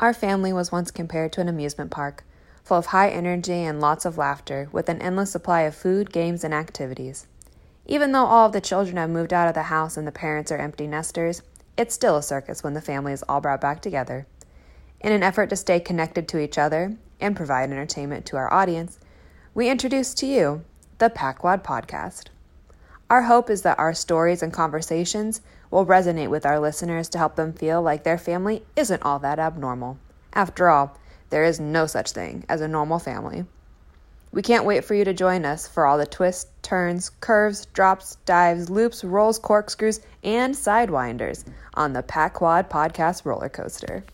Our family was once compared to an amusement park, full of high energy and lots of laughter, with an endless supply of food, games, and activities. Even though all of the children have moved out of the house and the parents are empty nesters, it's still a circus when the family is all brought back together. In an effort to stay connected to each other and provide entertainment to our audience, we introduce to you the Packwad Podcast. Our hope is that our stories and conversations will resonate with our listeners to help them feel like their family isn't all that abnormal. After all, there is no such thing as a normal family. We can't wait for you to join us for all the twists, turns, curves, drops, dives, loops, rolls, corkscrews, and sidewinders on the Packwad Podcast roller coaster.